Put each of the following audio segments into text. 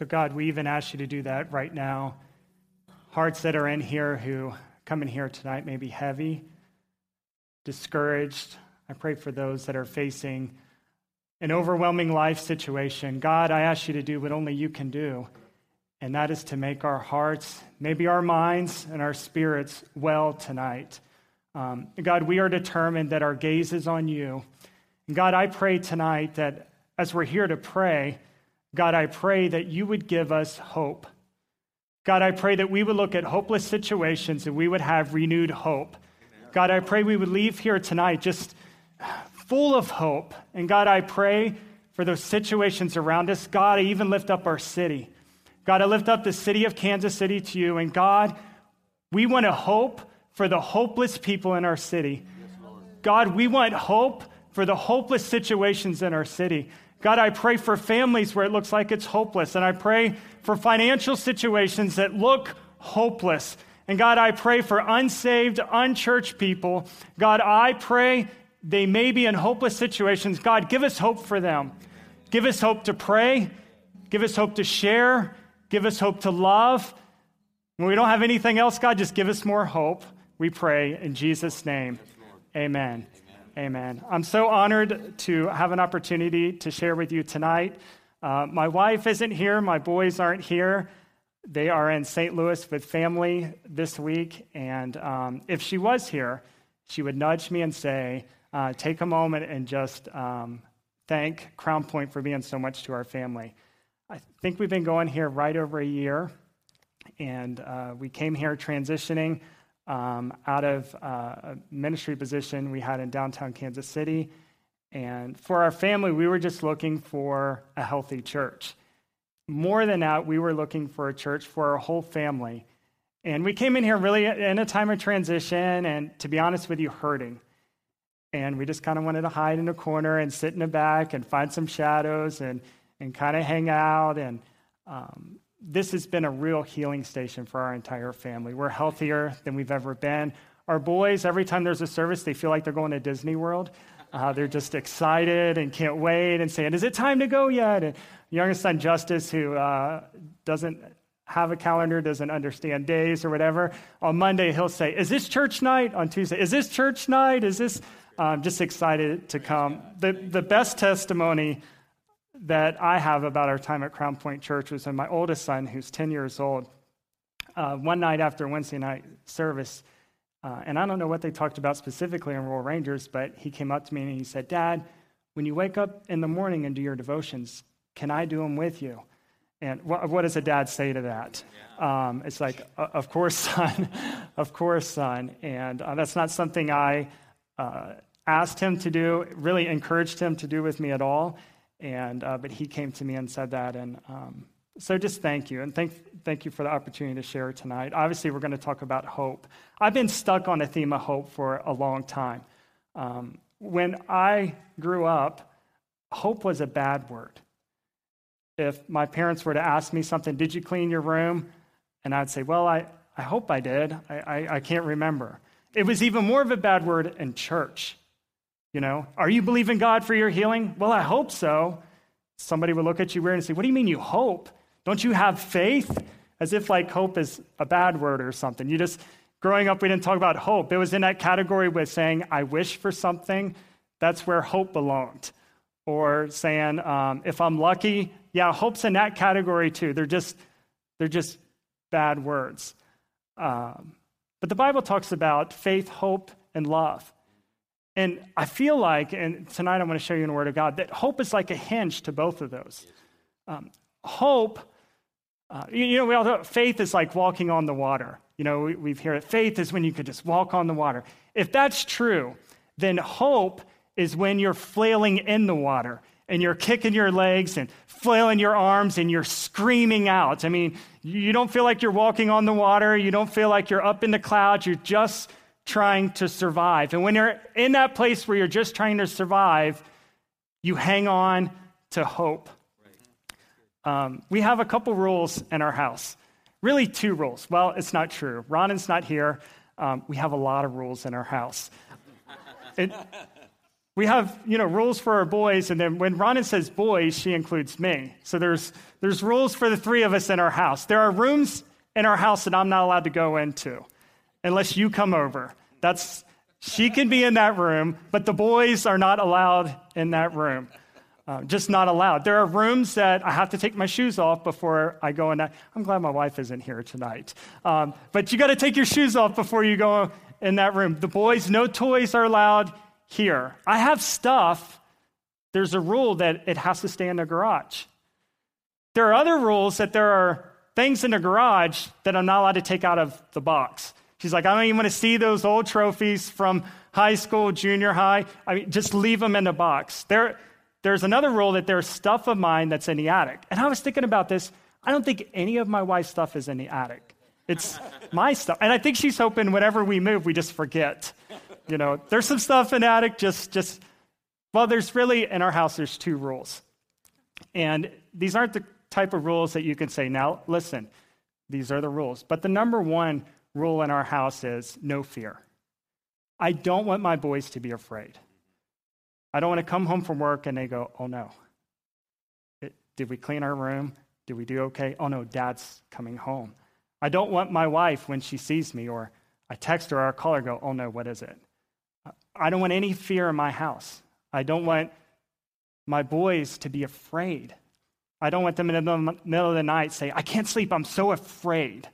So, God, we even ask you to do that right now. Hearts that are in here who come in here tonight may be heavy, discouraged. I pray for those that are facing an overwhelming life situation. God, I ask you to do what only you can do, and that is to make our hearts, maybe our minds, and our spirits well tonight. Um, God, we are determined that our gaze is on you. And God, I pray tonight that as we're here to pray, God, I pray that you would give us hope. God, I pray that we would look at hopeless situations and we would have renewed hope. God, I pray we would leave here tonight just full of hope. And God, I pray for those situations around us. God, I even lift up our city. God, I lift up the city of Kansas City to you. And God, we want to hope for the hopeless people in our city. God, we want hope for the hopeless situations in our city. God, I pray for families where it looks like it's hopeless. And I pray for financial situations that look hopeless. And God, I pray for unsaved, unchurched people. God, I pray they may be in hopeless situations. God, give us hope for them. Give us hope to pray. Give us hope to share. Give us hope to love. When we don't have anything else, God, just give us more hope. We pray in Jesus' name. Amen. Amen. I'm so honored to have an opportunity to share with you tonight. Uh, my wife isn't here, my boys aren't here. They are in St. Louis with family this week. And um, if she was here, she would nudge me and say, uh, take a moment and just um, thank Crown Point for being so much to our family. I think we've been going here right over a year, and uh, we came here transitioning out of uh, a ministry position we had in downtown Kansas City. And for our family, we were just looking for a healthy church. More than that, we were looking for a church for our whole family. And we came in here really in a time of transition and, to be honest with you, hurting. And we just kind of wanted to hide in a corner and sit in the back and find some shadows and, and kind of hang out. And um, this has been a real healing station for our entire family. We're healthier than we've ever been. Our boys, every time there's a service, they feel like they're going to Disney World. Uh, they're just excited and can't wait and saying, Is it time to go yet? And youngest son, Justice, who uh, doesn't have a calendar, doesn't understand days or whatever, on Monday he'll say, Is this church night? On Tuesday, Is this church night? Is this I'm just excited to come. The, the best testimony that I have about our time at Crown Point Church was when my oldest son, who's 10 years old, uh, one night after Wednesday night service, uh, and I don't know what they talked about specifically in Royal Rangers, but he came up to me and he said, Dad, when you wake up in the morning and do your devotions, can I do them with you? And what, what does a dad say to that? Um, it's like, of course, son, of course, son. And uh, that's not something I uh, asked him to do, really encouraged him to do with me at all. And, uh, but he came to me and said that. And um, so just thank you. And thank, thank you for the opportunity to share tonight. Obviously, we're going to talk about hope. I've been stuck on a theme of hope for a long time. Um, when I grew up, hope was a bad word. If my parents were to ask me something, did you clean your room? And I'd say, well, I, I hope I did. I, I, I can't remember. It was even more of a bad word in church. You know, are you believing God for your healing? Well, I hope so. Somebody would look at you weird and say, What do you mean you hope? Don't you have faith? As if like hope is a bad word or something. You just, growing up, we didn't talk about hope. It was in that category with saying, I wish for something. That's where hope belonged. Or saying, um, if I'm lucky, yeah, hope's in that category too. They're just, they're just bad words. Um, but the Bible talks about faith, hope, and love. And I feel like, and tonight I'm going to show you in the Word of God, that hope is like a hinge to both of those. Um, hope, uh, you, you, know, we all know faith is like walking on the water. You know, we, we've heard it. Faith is when you could just walk on the water. If that's true, then hope is when you're flailing in the water and you're kicking your legs and flailing your arms and you're screaming out. I mean, you don't feel like you're walking on the water. You don't feel like you're up in the clouds. You're just trying to survive. And when you're in that place where you're just trying to survive, you hang on to hope. Um, we have a couple rules in our house. Really, two rules. Well, it's not true. Ronan's not here. Um, we have a lot of rules in our house. It, We have, you know, rules for our boys, and then when Ronan says boys, she includes me. So there's, there's rules for the three of us in our house. There are rooms in our house that I'm not allowed to go into unless you come over. That's, she can be in that room, but the boys are not allowed in that room. Uh, just not allowed. There are rooms that I have to take my shoes off before I go in. That. I'm glad my wife isn't here tonight. Um, but you got to take your shoes off before you go in that room. The boys, no toys are allowed here. I have stuff. There's a rule that it has to stay in the garage. There are other rules that there are things in the garage that I'm not allowed to take out of the box. She's like, I don't even want to see those old trophies from high school, junior high. I mean, just leave them in the box. There, there's another rule that there's stuff of mine that's in the attic. And I was thinking about this. I don't think any of my wife's stuff is in the attic. It's my stuff. And I think she's hoping whenever we move, we just forget. You know, there's some stuff in the attic, just, just, well, there's really, in our house, there's two rules. And these aren't the type of rules that you can say, now, listen, these are the rules. But the number one rule in our house is no fear. I don't want my boys to be afraid. I don't want to come home from work and they go, oh no. It, did we clean our room? Did we do okay? Oh no, dad's coming home. I don't want my wife, when she sees me or I text her or I call her, go, oh no, what is it? I don't want any fear in my house. I don't want my boys to be afraid. I don't want them in the middle of the night say, I can't sleep, I'm so afraid.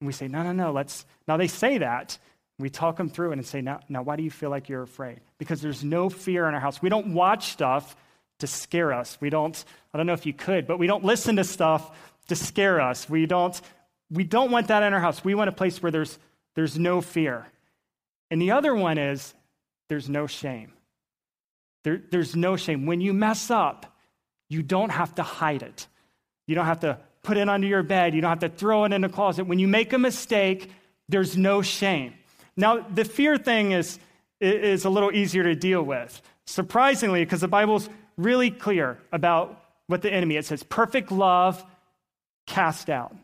And we say, no, no, no, let's. Now they say that. We talk them through it and say, now, now, why do you feel like you're afraid? Because there's no fear in our house. We don't watch stuff to scare us. We don't, I don't know if you could, but we don't listen to stuff to scare us. We don't, we don't want that in our house. We want a place where there's, there's no fear. And the other one is there's no shame. There, there's no shame. When you mess up, you don't have to hide it. You don't have to put it under your bed. You don't have to throw it in a closet. When you make a mistake, there's no shame. Now, the fear thing is, is a little easier to deal with. Surprisingly, because the Bible's really clear about what the enemy, it says, perfect love cast out.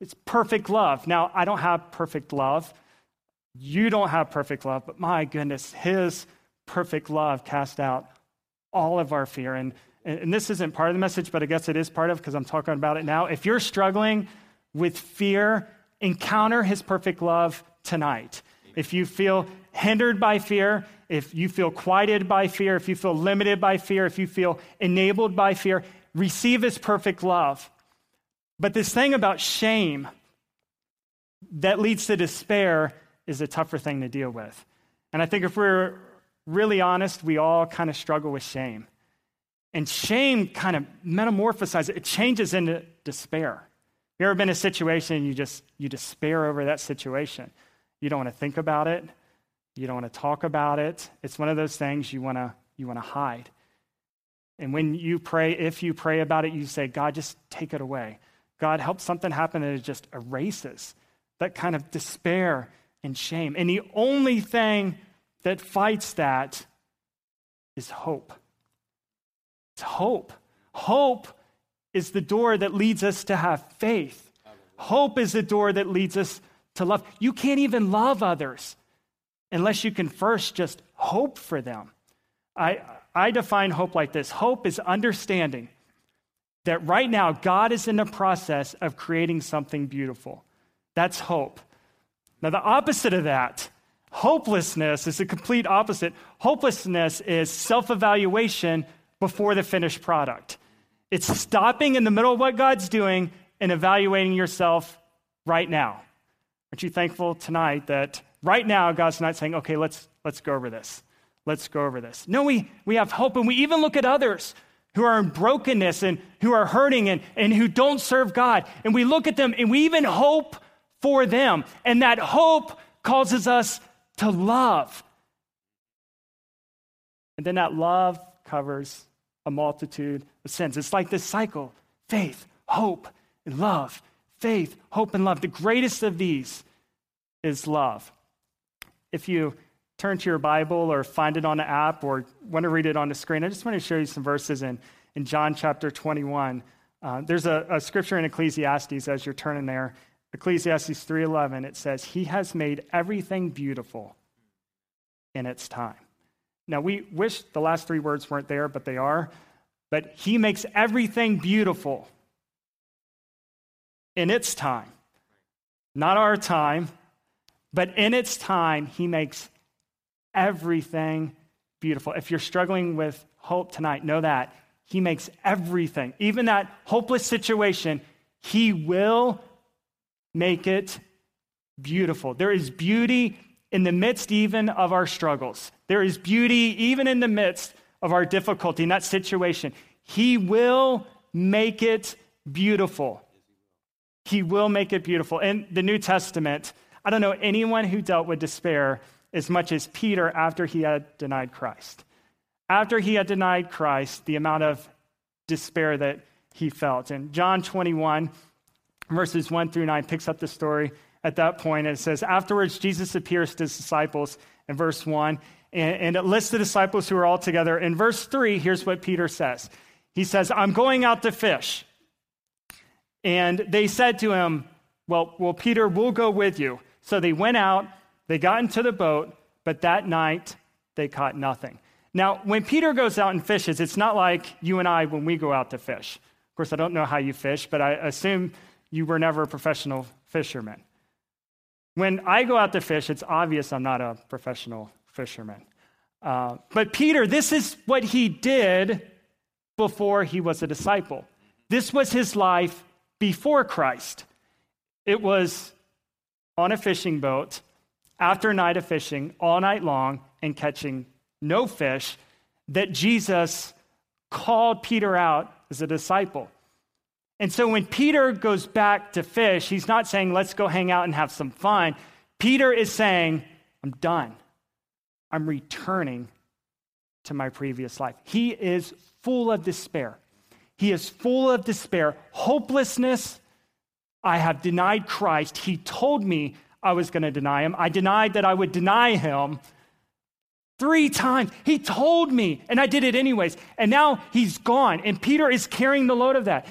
It's perfect love. Now, I don't have perfect love. You don't have perfect love, but my goodness, his perfect love cast out all of our fear. And and this isn't part of the message, but I guess it is part of because I'm talking about it now. If you're struggling with fear, encounter his perfect love tonight. If you feel hindered by fear, if you feel quieted by fear, if you feel limited by fear, if you feel enabled by fear, receive his perfect love. But this thing about shame that leads to despair is a tougher thing to deal with. And I think if we're really honest, we all kind of struggle with shame. And shame kind of metamorphosizes, it changes into despair. You ever been in a situation and you just you despair over that situation? You don't want to think about it. You don't want to talk about it. It's one of those things you want to you want to hide. And when you pray, if you pray about it, you say, God, just take it away. God, help something happen that just erases that kind of despair and shame. And the only thing that fights that is hope. It's hope. Hope is the door that leads us to have faith. Hope is the door that leads us to love. You can't even love others unless you can first just hope for them. I, I define hope like this hope is understanding that right now God is in the process of creating something beautiful. That's hope. Now, the opposite of that, hopelessness, is the complete opposite. Hopelessness is self evaluation before the finished product. It's stopping in the middle of what God's doing and evaluating yourself right now. Aren't you thankful tonight that right now God's not saying, okay, let's, let's go over this. Let's go over this. No, we, we have hope, and we even look at others who are in brokenness and who are hurting and, and who don't serve God. And we look at them and we even hope for them. And that hope causes us to love. And then that love covers a multitude of sins. It's like this cycle faith, hope, and love. Faith, hope, and love. The greatest of these is love. If you turn to your Bible or find it on the app or want to read it on the screen, I just want to show you some verses in, in John chapter 21. Uh, there's a, a scripture in Ecclesiastes as you're turning there. Ecclesiastes 3:11 it says he has made everything beautiful in its time. Now, we wish the last three words weren't there, but they are. But He makes everything beautiful in its time. Not our time, but in its time, He makes everything beautiful. If you're struggling with hope tonight, know that He makes everything, even that hopeless situation, He will make it beautiful. There is beauty in the midst even of our struggles. There is beauty even in the midst of our difficulty in that situation. He will make it beautiful. He will make it beautiful. In the New Testament, I don't know anyone who dealt with despair as much as Peter after he had denied Christ. After he had denied Christ, the amount of despair that he felt. And John 21, verses 1 through 9, picks up the story at that point. And it says, Afterwards, Jesus appears to his disciples in verse 1, and, and it lists the disciples who are all together. In verse 3, here's what Peter says He says, I'm going out to fish. And they said to him, Well, well, Peter, we'll go with you. So they went out, they got into the boat, but that night they caught nothing. Now, when Peter goes out and fishes, it's not like you and I when we go out to fish. Of course, I don't know how you fish, but I assume you were never a professional fisherman. When I go out to fish, it's obvious I'm not a professional fisherman. Uh, but Peter, this is what he did before he was a disciple. This was his life before Christ. It was on a fishing boat after a night of fishing all night long and catching no fish that Jesus called Peter out as a disciple. And so when Peter goes back to fish, he's not saying, let's go hang out and have some fun. Peter is saying, I'm done. I'm returning to my previous life. He is full of despair. He is full of despair, hopelessness. I have denied Christ. He told me I was going to deny him. I denied that I would deny him three times. He told me, and I did it anyways. And now he's gone. And Peter is carrying the load of that.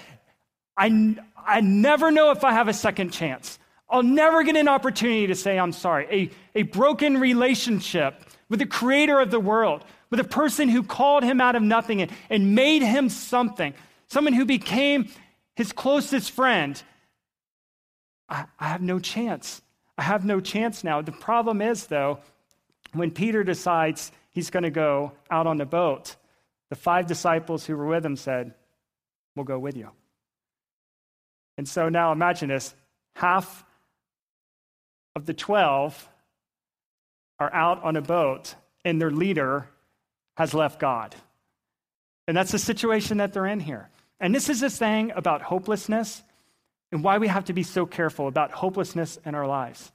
I, I never know if I have a second chance. I'll never get an opportunity to say I'm sorry. A, a broken relationship with the creator of the world, with a person who called him out of nothing and, and made him something, someone who became his closest friend. I, I have no chance. I have no chance now. The problem is, though, when Peter decides he's going to go out on the boat, the five disciples who were with him said, We'll go with you. And so now imagine this half of the 12 are out on a boat, and their leader has left God. And that's the situation that they're in here. And this is the thing about hopelessness and why we have to be so careful about hopelessness in our lives.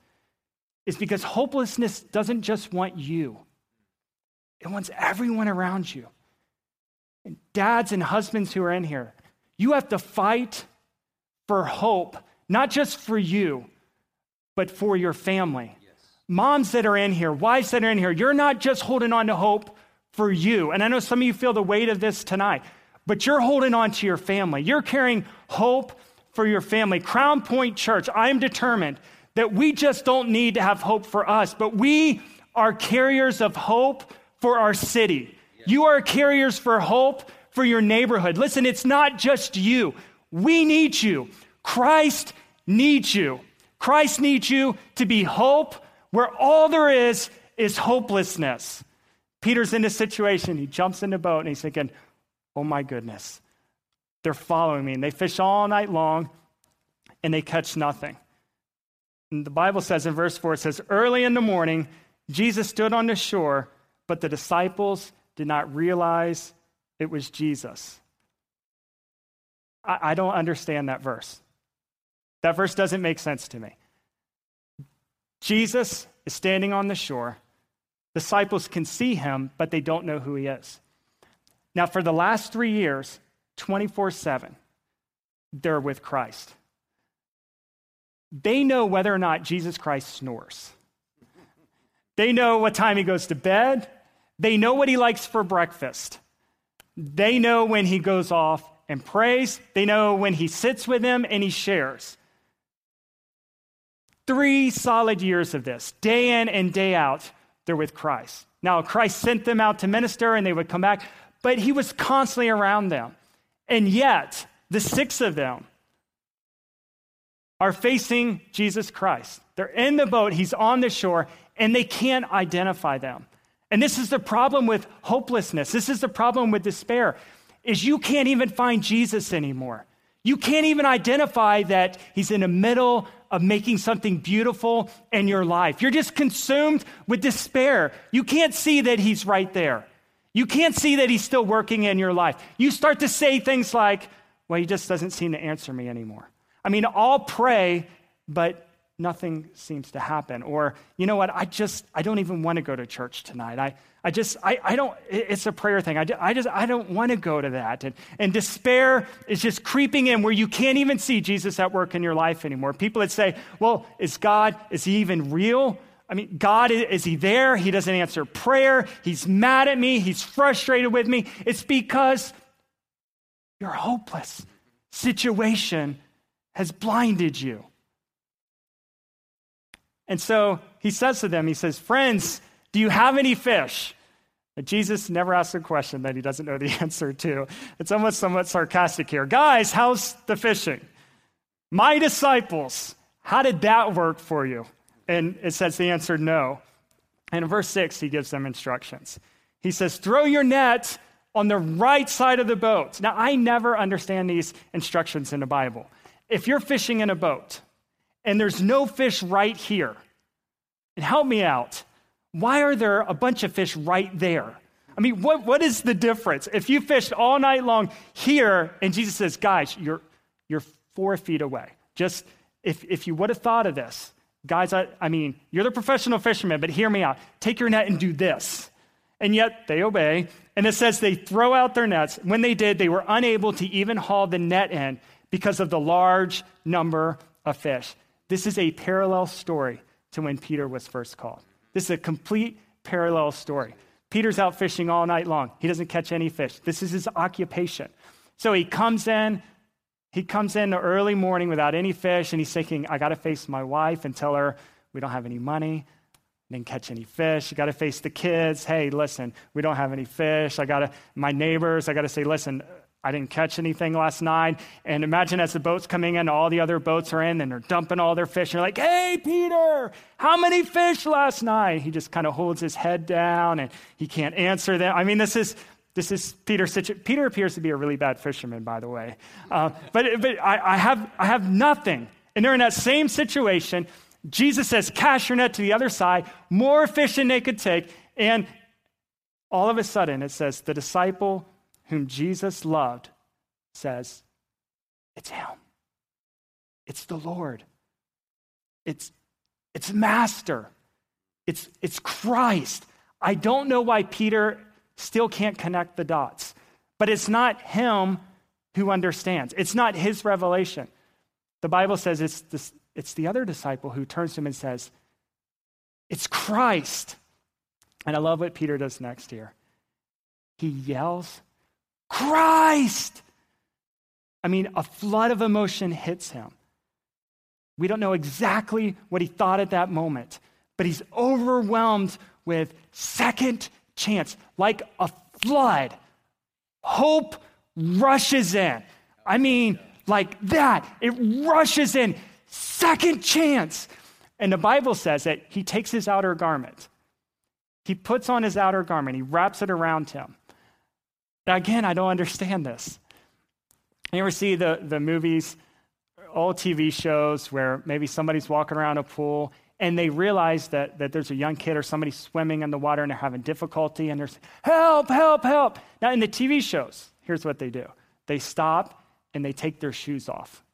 Is because hopelessness doesn't just want you, it wants everyone around you. And dads and husbands who are in here, you have to fight for hope, not just for you, but for your family. Yes. Moms that are in here, wives that are in here, you're not just holding on to hope for you. And I know some of you feel the weight of this tonight, but you're holding on to your family. You're carrying hope for your family. Crown Point Church, I'm determined that we just don't need to have hope for us, but we are carriers of hope for our city. Yes. You are carriers for hope for your neighborhood. Listen, it's not just you. We need you. Christ needs you. Christ needs you to be hope where all there is is hopelessness. Peter's in this situation. He jumps in the boat and he's thinking, oh my goodness, they're following me. And they fish all night long and they catch nothing. And the Bible says in verse 4, it says, Early in the morning, Jesus stood on the shore, but the disciples did not realize it was Jesus. I, I don't understand that verse. That verse doesn't make sense to me. Jesus is standing on the shore. Disciples can see him, but they don't know who he is. Now, for the last three years, 24 7, they're with Christ. They know whether or not Jesus Christ snores. They know what time he goes to bed. They know what he likes for breakfast. They know when he goes off and prays. They know when he sits with them and he shares. Three solid years of this, day in and day out, they're with Christ. Now, Christ sent them out to minister and they would come back, but he was constantly around them. And yet, the six of them are facing Jesus Christ. They're in the boat, he's on the shore, and they can't identify them. And this is the problem with hopelessness. This is the problem with despair is you can't even find Jesus anymore. You can't even identify that he's in the middle of making something beautiful in your life. You're just consumed with despair. You can't see that he's right there. You can't see that he's still working in your life. You start to say things like, well, he just doesn't seem to answer me anymore. I mean, I'll pray, but nothing seems to happen. Or, you know what, I just, I don't even want to go to church tonight. I, I just, I, I don't, it's a prayer thing. I, I just, I don't want to go to that. And, and despair is just creeping in where you can't even see Jesus at work in your life anymore. People that say, well, is God, is he even real? I mean, God, is he there? He doesn't answer prayer. He's mad at me. He's frustrated with me. It's because your hopeless situation has blinded you. And so he says to them, he says, Friends, do you have any fish? But Jesus never asks a question that he doesn't know the answer to. It's almost somewhat sarcastic here. Guys, how's the fishing? My disciples, how did that work for you? And it says the answer no. And in verse 6, he gives them instructions. He says, Throw your net on the right side of the boat. Now, I never understand these instructions in the Bible. If you're fishing in a boat and there's no fish right here, and help me out, why are there a bunch of fish right there? I mean, what, what is the difference? If you fished all night long here, and Jesus says, guys, you're, you're four feet away. Just if, if you would have thought of this, Guys, I, I mean, you're the professional fisherman, but hear me out. Take your net and do this. And yet they obey. And it says they throw out their nets. When they did, they were unable to even haul the net in because of the large number of fish. This is a parallel story to when Peter was first called. This is a complete parallel story. Peter's out fishing all night long. He doesn't catch any fish. This is his occupation. So he comes in, he comes in the early morning without any fish, and he's thinking, I got to face my wife and tell her we don't have any money. Didn't catch any fish. You got to face the kids. Hey, listen, we don't have any fish. I got to, my neighbors, I got to say, listen, I didn't catch anything last night. And imagine as the boat's coming in, all the other boats are in, and they're dumping all their fish. And you're like, hey, Peter, how many fish last night? He just kind of holds his head down and he can't answer them. I mean, this is this is situation. Peter appears to be a really bad fisherman, by the way. Uh, but but I, I, have, I have nothing. And they're in that same situation. Jesus says, Cast your net to the other side, more fish than they could take. And all of a sudden, it says, The disciple whom Jesus loved says, It's him. It's the Lord. It's, it's Master. It's, it's Christ. I don't know why Peter still can't connect the dots. But it's not him who understands, it's not his revelation. The Bible says it's, this, it's the other disciple who turns to him and says, It's Christ. And I love what Peter does next here. He yells, Christ! I mean, a flood of emotion hits him. We don't know exactly what he thought at that moment, but he's overwhelmed with second chance, like a flood. Hope rushes in. I mean, like that. It rushes in. Second chance. And the Bible says that he takes his outer garment. He puts on his outer garment, he wraps it around him. Again, I don't understand this. You ever see the, the movies, old TV shows where maybe somebody's walking around a pool and they realize that, that there's a young kid or somebody swimming in the water and they're having difficulty and they're saying, help, help, help. Now, in the TV shows, here's what they do they stop and they take their shoes off.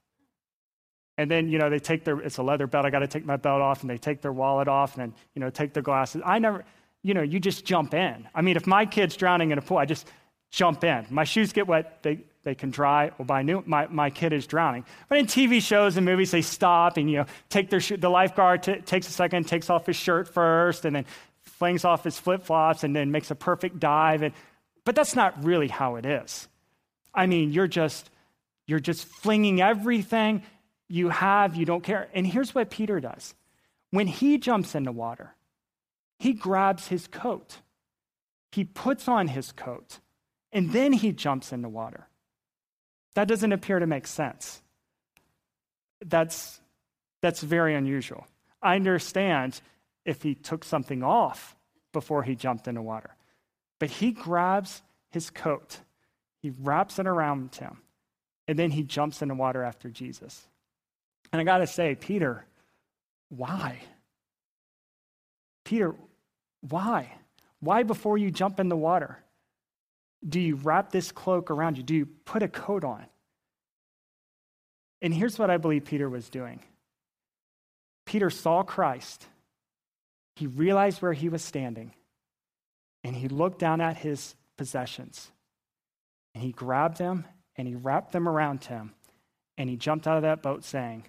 And then, you know, they take their, it's a leather belt, I got to take my belt off, and they take their wallet off and then, you know, take their glasses. I never, you know, you just jump in. I mean, if my kid's drowning in a pool, I just jump in. My shoes get wet, they, they can dry or buy new. My, my kid is drowning. But in TV shows and movies, they stop and, you know, take their the lifeguard t- takes a second, takes off his shirt first, and then flings off his flip flops and then makes a perfect dive. And, but that's not really how it is. I mean, you're just, you're just flinging everything you have, you don't care. And here's what Peter does when he jumps in the water, he grabs his coat he puts on his coat and then he jumps in the water. That doesn't appear to make sense. That's, that's very unusual. I understand if he took something off before he jumped in the water. But he grabs his coat, he wraps it around him, and then he jumps in the water after Jesus. And I got to say, Peter, why? Peter, why? Why before you jump in the water? Do you wrap this cloak around you? Do you put a coat on? And here's what I believe Peter was doing Peter saw Christ, he realized where he was standing, and he looked down at his possessions. And he grabbed them and he wrapped them around him, and he jumped out of that boat saying,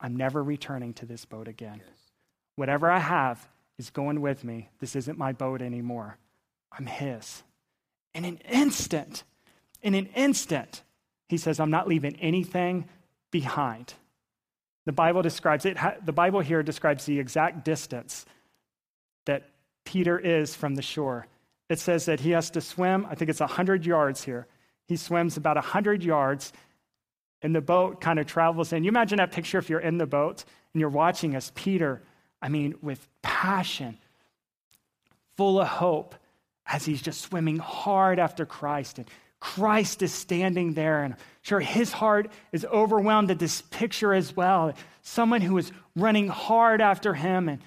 I'm never returning to this boat again. Yes. Whatever I have is going with me. This isn't my boat anymore. I'm his. In an instant, in an instant, he says, I'm not leaving anything behind. The Bible describes it, the Bible here describes the exact distance that Peter is from the shore. It says that he has to swim, I think it's 100 yards here. He swims about 100 yards, and the boat kind of travels in. You imagine that picture if you're in the boat and you're watching as Peter, I mean, with passion, full of hope, as he's just swimming hard after Christ. And Christ is standing there, and sure, his heart is overwhelmed at this picture as well. Someone who is running hard after him. And,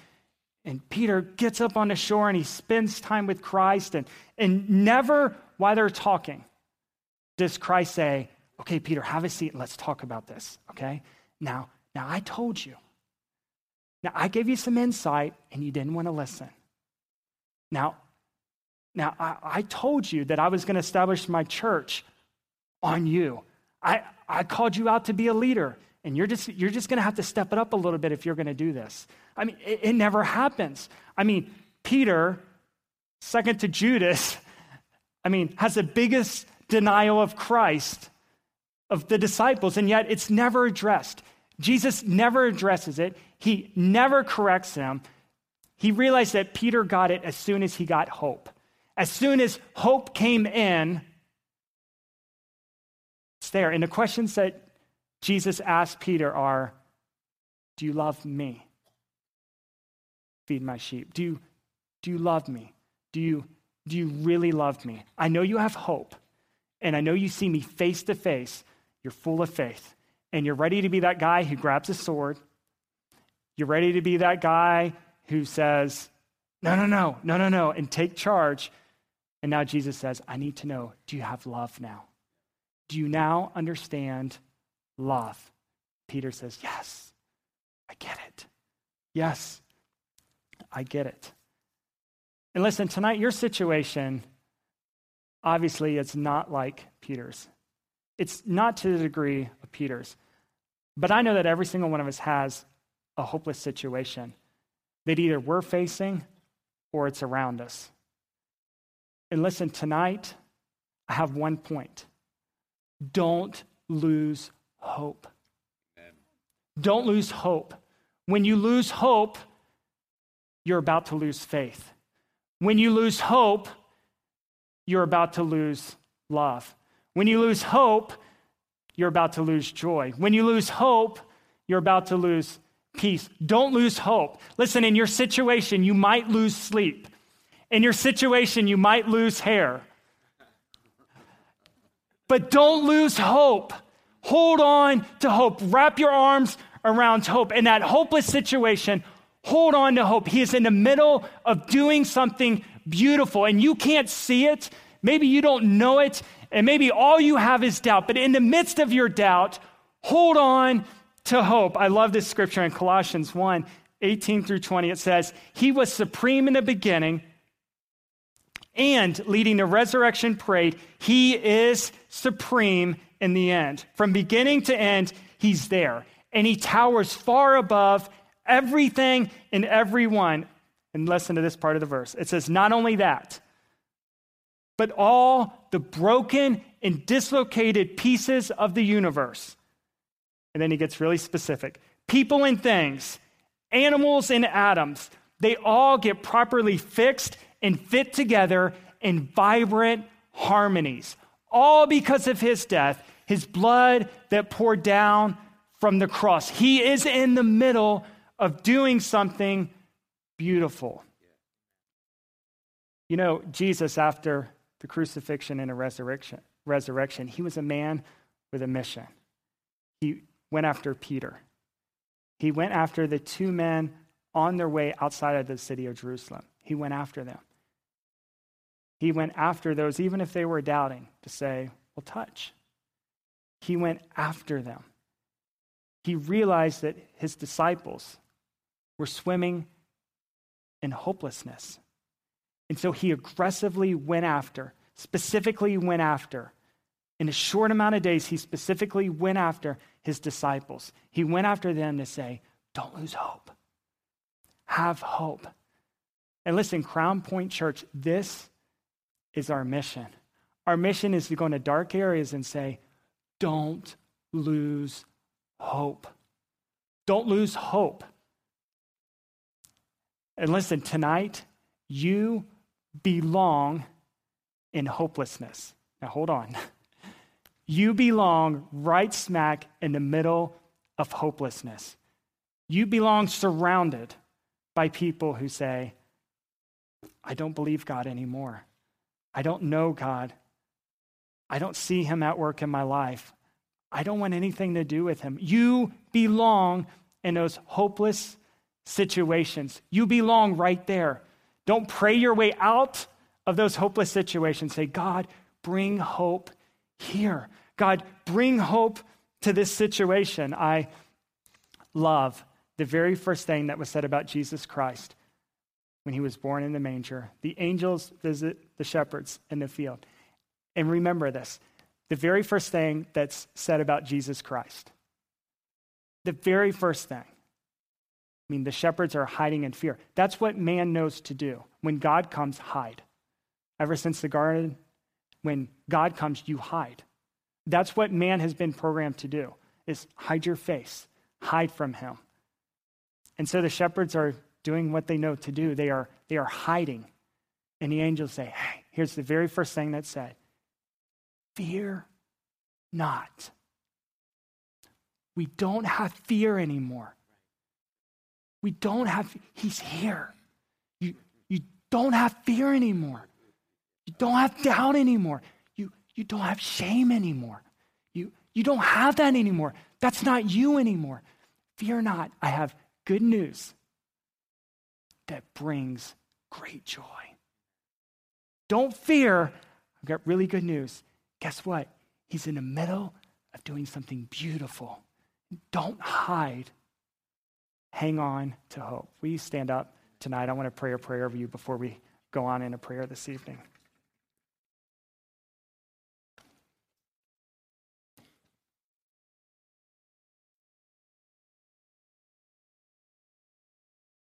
and Peter gets up on the shore and he spends time with Christ. And, and never, while they're talking, does Christ say, Okay, Peter, have a seat and let's talk about this. Okay? Now, now I told you. Now I gave you some insight and you didn't want to listen. Now, now, I, I told you that I was going to establish my church on you. I, I called you out to be a leader, and you're just, you're just going to have to step it up a little bit if you're going to do this. I mean, it, it never happens. I mean, Peter, second to Judas, I mean, has the biggest denial of Christ of the disciples, and yet it's never addressed. Jesus never addresses it, he never corrects him. He realized that Peter got it as soon as he got hope. As soon as hope came in, it's there. And the questions that Jesus asked Peter are Do you love me? Feed my sheep. Do you, do you love me? Do you, do you really love me? I know you have hope, and I know you see me face to face. You're full of faith, and you're ready to be that guy who grabs a sword. You're ready to be that guy who says, No, no, no, no, no, no, and take charge. And now Jesus says, I need to know do you have love now? Do you now understand love? Peter says, Yes, I get it. Yes, I get it. And listen, tonight, your situation, obviously, it's not like Peter's. It's not to the degree of Peter's. But I know that every single one of us has a hopeless situation that either we're facing or it's around us. And listen, tonight, I have one point. Don't lose hope. Amen. Don't lose hope. When you lose hope, you're about to lose faith. When you lose hope, you're about to lose love. When you lose hope, you're about to lose joy. When you lose hope, you're about to lose peace. Don't lose hope. Listen, in your situation, you might lose sleep. In your situation, you might lose hair. But don't lose hope. Hold on to hope. Wrap your arms around hope. In that hopeless situation, hold on to hope. He is in the middle of doing something beautiful, and you can't see it. Maybe you don't know it, and maybe all you have is doubt. But in the midst of your doubt, hold on to hope. I love this scripture in Colossians 1 18 through 20. It says, He was supreme in the beginning and leading the resurrection parade, he is supreme in the end. From beginning to end, he's there. And he towers far above everything and everyone. And listen to this part of the verse. It says, Not only that, but all the broken and dislocated pieces of the universe. And then he gets really specific people and things, animals and atoms, they all get properly fixed and fit together in vibrant harmonies, all because of his death, his blood that poured down from the cross. He is in the middle of doing something beautiful. You know, Jesus, after the crucifixion and a resurrection, resurrection, he was a man with a mission. He went after Peter. He went after the two men on their way outside of the city of Jerusalem. He went after them. He went after those, even if they were doubting, to say, Well, touch. He went after them. He realized that his disciples were swimming in hopelessness. And so he aggressively went after, specifically went after. In a short amount of days, he specifically went after his disciples. He went after them to say, Don't lose hope. Have hope. And listen, Crown Point Church, this is our mission. Our mission is to go into dark areas and say, Don't lose hope. Don't lose hope. And listen, tonight, you belong in hopelessness. Now, hold on. You belong right smack in the middle of hopelessness. You belong surrounded by people who say, I don't believe God anymore. I don't know God. I don't see him at work in my life. I don't want anything to do with him. You belong in those hopeless situations. You belong right there. Don't pray your way out of those hopeless situations. Say, God, bring hope here. God, bring hope to this situation. I love the very first thing that was said about Jesus Christ when he was born in the manger. The angels visit the shepherds in the field. And remember this the very first thing that's said about Jesus Christ. The very first thing. I mean, the shepherds are hiding in fear. That's what man knows to do. When God comes, hide. Ever since the garden, when God comes, you hide. That's what man has been programmed to do, is hide your face, hide from him. And so the shepherds are doing what they know to do. They are, they are hiding. And the angels say, hey, here's the very first thing that said Fear not. We don't have fear anymore. We don't have, he's here. You, you don't have fear anymore. You don't have doubt anymore. You, you don't have shame anymore. You, you don't have that anymore. That's not you anymore. Fear not. I have good news that brings great joy. Don't fear. I've got really good news. Guess what? He's in the middle of doing something beautiful. Don't hide. Hang on to hope. Will you stand up tonight? I want to pray a prayer over you before we go on in a prayer this evening.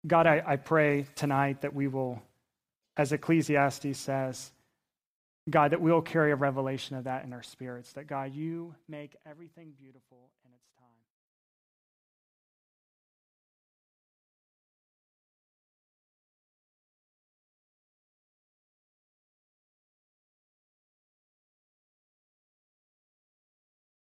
God, I, I pray tonight that we will, as Ecclesiastes says, God, that we'll carry a revelation of that in our spirits, that God, you make everything beautiful in its time.